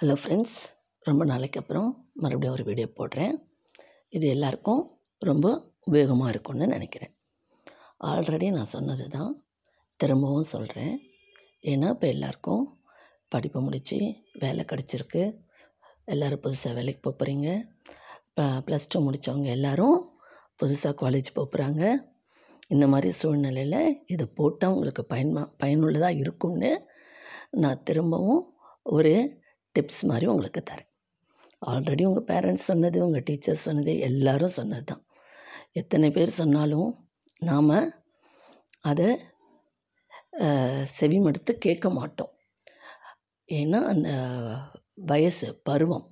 Hello friends ரொம்ப நாளைக்கு அப்புறம் மறுபடியும் ஒரு வீடியோ போடுறேன். இது எல்லாருக்கும் ரொம்ப உபயோகமாக இருக்கும்னு நினைக்கிறேன். ஆல்ரெடி நான் சொன்னது தான் திரும்பவும் சொல்கிறேன் ஏன்னா இப்போ எல்லாருக்கும் படிப்பு முடித்து வேலை கிடச்சிருக்கு. எல்லோரும் புதுசாக வேலைக்கு போகிறீங்க ப்ளஸ் டூ முடித்தவங்க எல்லோரும் புதுசாக காலேஜ் போகிறாங்க இந்த மாதிரி சூழ்நிலையில் இதை போட்டால் உங்களுக்கு பயன்மா பயனுள்ளதாக இருக்கும்னு நான் திரும்பவும் ஒரு டிப்ஸ் மாதிரி உங்களுக்கு தரேன். ஆல்ரெடி உங்கள் பேரண்ட்ஸ் சொன்னது உங்கள் டீச்சர்ஸ் சொன்னது எல்லாரும் சொன்னது தான். எத்தனை பேர் சொன்னாலும் நாம் அதை செவிமடுத்து கேட்க மாட்டோம். ஏன்னா அந்த வயசு பருவம்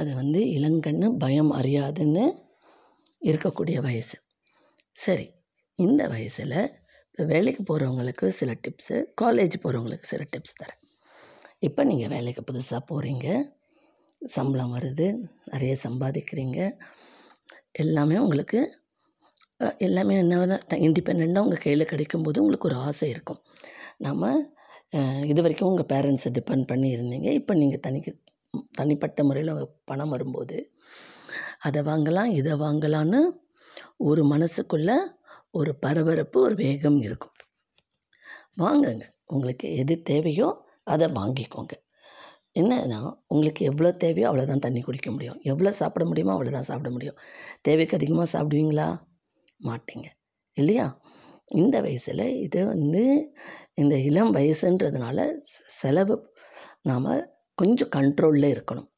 அது வந்து இளங்கண்ணு பயம் அறியாதுன்னு இருக்கக்கூடிய வயசு. சரி இந்த வயசில் இப்போ வேலைக்கு போகிறவங்களுக்கு சில டிப்ஸு காலேஜ் போகிறவங்களுக்கு சில டிப்ஸ் தரேன். இப்போ நீங்கள் வேலைக்கு புதுசாக போகிறீங்க சம்பளம் வருது. நிறைய சம்பாதிக்கிறீங்க. எல்லாமே உங்களுக்கு எல்லாமே என்ன இண்டிபெண்ட்டாக உங்கள் கையில் கிடைக்கும்போது உங்களுக்கு ஒரு ஆசை இருக்கும். நம்ம இது வரைக்கும் உங்கள் பேரண்ட்ஸை டிபெண்ட் பண்ணி இருந்தீங்க இப்போ நீங்கள் தனி தனிப்பட்ட முறையில் பணம் வரும்போது அதை வாங்கலாம் இதை வாங்கலான்னு ஒரு மனசுக்குள்ள ஒரு பரபரப்பு ஒரு வேகம் இருக்கும். வாங்குங்க. உங்களுக்கு எது தேவையோ அதை வாங்கிக்கோங்க. என்னன்னா உங்களுக்கு எவ்வளோ தேவையோ அவ்வளோதான் தண்ணி குடிக்க முடியும். எவ்வளோ சாப்பிட முடியுமோ அவ்வளோதான் சாப்பிட முடியும். தேவைக்கு அதிகமாக சாப்பிடுவீங்களா? மாட்டீங்க. இல்லையா? இந்த வயசில் இது வந்து இந்த இளம் வயசுன்றதுனால செலவு நாம் கொஞ்சம் கண்ட்ரோலில் இருக்கணும்.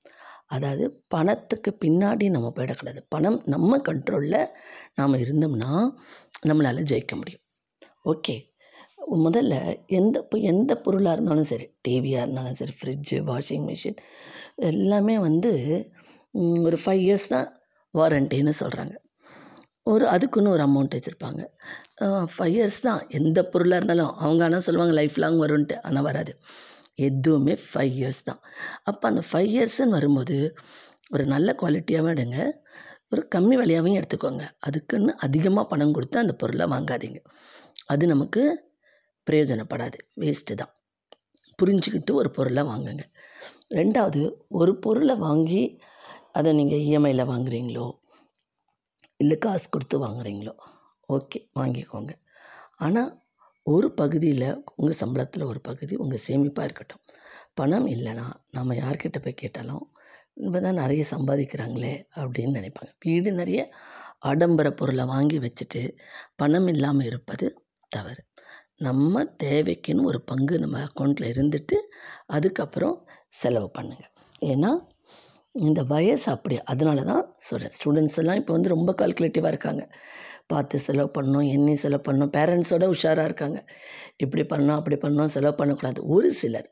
அதாவது பணத்துக்கு பின்னாடி நம்ம போயிடக்கூடாது. பணம் நம்ம கண்ட்ரோலில் நாம் இருந்தோம்னா நம்மளால் ஜெயிக்க முடியும். ஓகே. முதல்ல எந்த இப்போ எந்த பொருளாக இருந்தாலும் சரி டிவியாக இருந்தாலும் சரி ஃப்ரிட்ஜு வாஷிங் மிஷின் எல்லாமே வந்து ஒரு ஃபைவ் இயர்ஸ் தான் வாரண்டின்னு சொல்கிறாங்க ஒரு அதுக்குன்னு ஒரு அமௌண்ட் வச்சுருப்பாங்க. ஃபைவ் இயர்ஸ் தான் எந்த பொருளாக இருந்தாலும் அவங்க ஆனால் சொல்லுவாங்க லைஃப் லாங் வரும்ன்ட்டு. ஆனால் வராது. எதுவுமே ஃபைவ் இயர்ஸ் தான். அப்போ அந்த ஃபைவ் இயர்ஸ்ன்னு வரும்போது ஒரு நல்ல குவாலிட்டியாகவும் எடுங்க. ஒரு கம்மி விலையாகவும் எடுத்துக்கோங்க. அதுக்குன்னு அதிகமாக பணம் கொடுத்து அந்த பொருளை வாங்காதீங்க. அது நமக்கு பிரயோஜனப்படாது. வேஸ்ட்டு தான். புரிஞ்சுக்கிட்டு ஒரு பொருளை வாங்குங்க. ரெண்டாவது ஒரு பொருளை வாங்கி அதை நீங்கள் இஎம்ஐயில் வாங்குறீங்களோ இல்லை காசு கொடுத்து வாங்குறீங்களோ ஓகே வாங்கிக்கோங்க. ஆனால் ஒரு பகுதியில் உங்கள் சம்பளத்தில் ஒரு பகுதி உங்கள் சேமிப்பாக இருக்கட்டும். பணம் இல்லைன்னா நம்ம யார்கிட்ட போய் கேட்டாலும் இப்போ தான் நிறைய சம்பாதிக்கிறாங்களே அப்படின்னு நினைப்பாங்க. வீடு நிறைய ஆடம்பர பொருளை வாங்கி வச்சுட்டு பணம் இல்லாமல் இருப்பது தவறு. நம்ம தேவைக்குன்னு ஒரு பங்கு நம்ம அக்கௌண்ட்டில் இருந்துட்டு அதுக்கப்புறம் செலவு பண்ணுங்கள் ஏன்னா இந்த வயசு அப்படி. அதனால தான் சொல்கிறேன் ஸ்டூடெண்ட்ஸ் எல்லாம் இப்போ வந்து ரொம்ப கால்குலேட்டிவாக இருக்காங்க. பார்த்து செலவு பண்ணணும் எண்ணி செலவு பண்ணணும். பேரண்ட்ஸோட உஷாராக இருக்காங்க. இப்படி பண்ணோம் அப்படி பண்ணோம் செலவு பண்ணக்கூடாது. ஒரு சிலர்.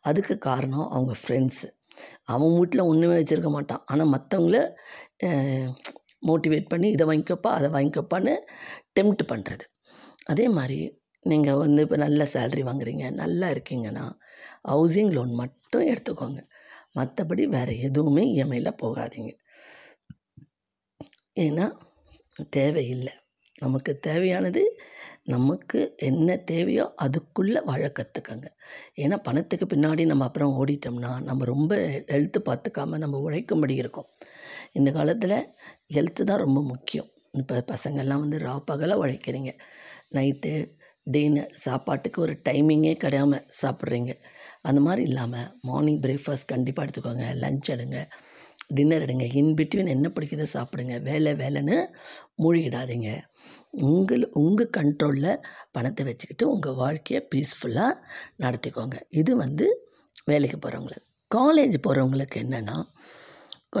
அதுக்கு காரணம் அவங்க ஃப்ரெண்ட்ஸு அவன் வீட்டில் ஒன்றுமே வச்சுருக்க மாட்டான். ஆனால் மற்றவங்கள மோட்டிவேட் பண்ணி இதை வாங்கிக்கப்பா அதை வாங்கிக்கப்பான்னு டெம்ப்ட் பண்ணுறது அதே மாதிரி நீங்கள் வந்து இப்போ நல்ல சேல்ரி வாங்குறீங்க நல்லா இருக்கீங்கன்னா ஹவுசிங் லோன் மட்டும் எடுத்துக்கோங்க. மற்றபடி வேறு எதுவுமே இஎம்ஐயில் போகாதீங்க. ஏன்னா தேவையில்லை. நமக்கு தேவையானது நமக்கு என்ன தேவையோ அதுக்குள்ளே வாழ கற்றுக்கங்க ஏன்னா பணத்துக்கு பின்னாடி நம்ம அப்புறம் ஓடிட்டோம்னா நம்ம ரொம்ப ஹெல்த்து பார்த்துக்காம நம்ம உழைக்கும்படி இருக்கும். இந்த காலத்தில் ஹெல்த்து தான் ரொம்ப முக்கியம். இப்போ பசங்கள்லாம் வந்து ரா பகலாக உழைக்கிறீங்க. நைட்டு டின்னர் சாப்பாட்டுக்கு ஒரு டைமிங்கே கிடையாமல் சாப்பிட்றீங்க. அந்த மாதிரி இல்லாமல் மார்னிங் பிரேக்ஃபாஸ்ட் கண்டிப்பாக எடுத்துக்கோங்க. லஞ்ச் எடுங்க. டின்னர் எடுங்க. இன்பிட்வீன் என்ன பிடிக்குதோ சாப்பிடுங்க. வேலை வேலைன்னு மூழ்கிடாதீங்க. உங்கள் உங்கள் கண்ட்ரோலில் பணத்தை வச்சுக்கிட்டு உங்கள் வாழ்க்கையை பீஸ்ஃபுல்லாக நடத்திக்கோங்க. இது வந்து வேலைக்கு போகிறவங்களுக்கு காலேஜ் போகிறவங்களுக்கு என்னென்னா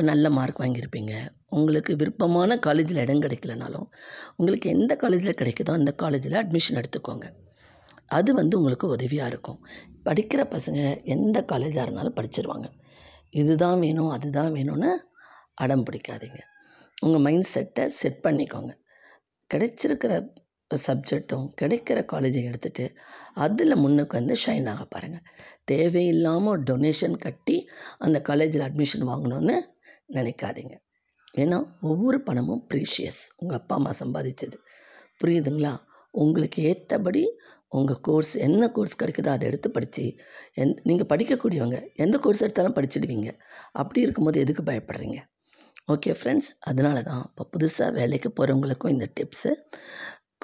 நல்ல மார்க் வாங்கியிருப்பீங்க. உங்களுக்கு விருப்பமான காலேஜில் இடம் கிடைக்கலனாலும் உங்களுக்கு எந்த காலேஜில் கிடைக்குதோ அந்த காலேஜில் அட்மிஷன் எடுத்துக்கோங்க. அது வந்து உங்களுக்கு உதவியாக இருக்கும். படிக்கிற பசங்க எந்த காலேஜாக இருந்தாலும் படிச்சிருவாங்க. இதுதான் வேணும் அதுதான் வேணும்னு அடம் பிடிக்காதீங்க. உங்கள் மைண்ட் செட்டை செட் பண்ணிக்கோங்க. கிடைச்சிருக்கிற சப்ஜெக்டும் கிடைக்கிற காலேஜையும் எடுத்துகிட்டு அதில் முன்னுக்கு வந்து ஷைன் ஆக பாருங்கள் தேவையில்லாமல் டொனேஷன் கட்டி அந்த காலேஜில் அட்மிஷன் வாங்கணும்னு நினைக்காதீங்க. ஏன்னா ஒவ்வொரு பணமும் ப்ரீஷியஸ் உங்கள் அப்பா அம்மா சம்பாதிச்சது. புரியுதுங்களா? உங்களுக்கு ஏற்றபடி உங்கள் கோர்ஸ் என்ன கோர்ஸ் கிடைக்குதோ அதை எடுத்து படித்து எந் நீங்கள் படிக்கக்கூடியவங்க எந்த கோர்ஸ் எடுத்தாலும் படிச்சிடுவீங்க. அப்படி இருக்கும்போது எதுக்கு பயப்படுறீங்க? ஓகே ஃப்ரெண்ட்ஸ் அதனால தான் இப்போ புதுசாக வேலைக்கு போகிறவங்களுக்கும் இந்த டிப்ஸு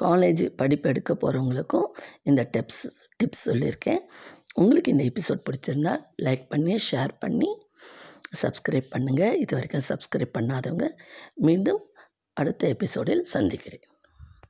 காலேஜ் படிப்பு எடுக்க போகிறவங்களுக்கும் இந்த டிப்ஸ் டிப்ஸ் சொல்லியிருக்கேன். உங்களுக்கு இந்த எபிசோட் பிடிச்சிருந்தா லைக் பண்ணி ஷேர் பண்ணி சப்ஸ்கிரைப் பண்ணுங்கள் இது வரைக்கும் சப்ஸ்கிரைப் பண்ணாதவங்க மீண்டும் அடுத்த எபிசோடில் சந்திக்கிறேன்.